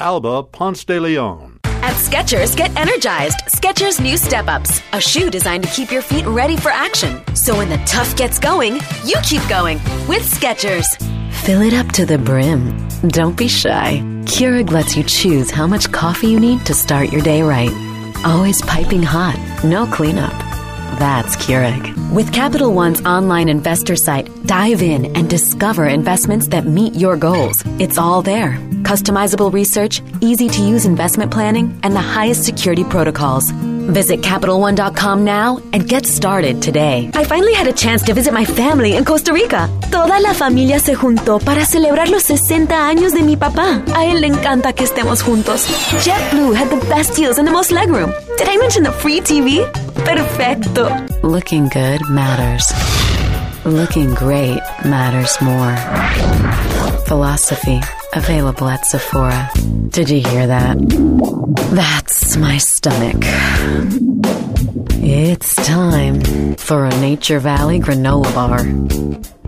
Alba Ponce de Leon. At Skechers, get energized. Skechers new step ups, a shoe designed to keep your feet ready for action. So when the tough gets going, you keep going with Skechers. Fill it up to the brim. Don't be shy. Keurig lets you choose how much coffee you need to start your day right. Always piping hot, no cleanup. That's Keurig. With Capital One's online investor site, dive in and discover investments that meet your goals. It's all there. Customizable research, easy to use investment planning, and the highest security protocols. Visit CapitalOne.com now and get started today. I finally had a chance to visit my family in Costa Rica. Toda la familia se juntó para celebrar los 60 años de mi papá. A él le encanta que estemos juntos. JetBlue had the best deals and the most legroom. Did I mention the free TV? Perfecto. Looking good matters. Looking great matters more. Philosophy. Available at Sephora. Did you hear that? That's my stomach. It's time for a Nature Valley granola bar.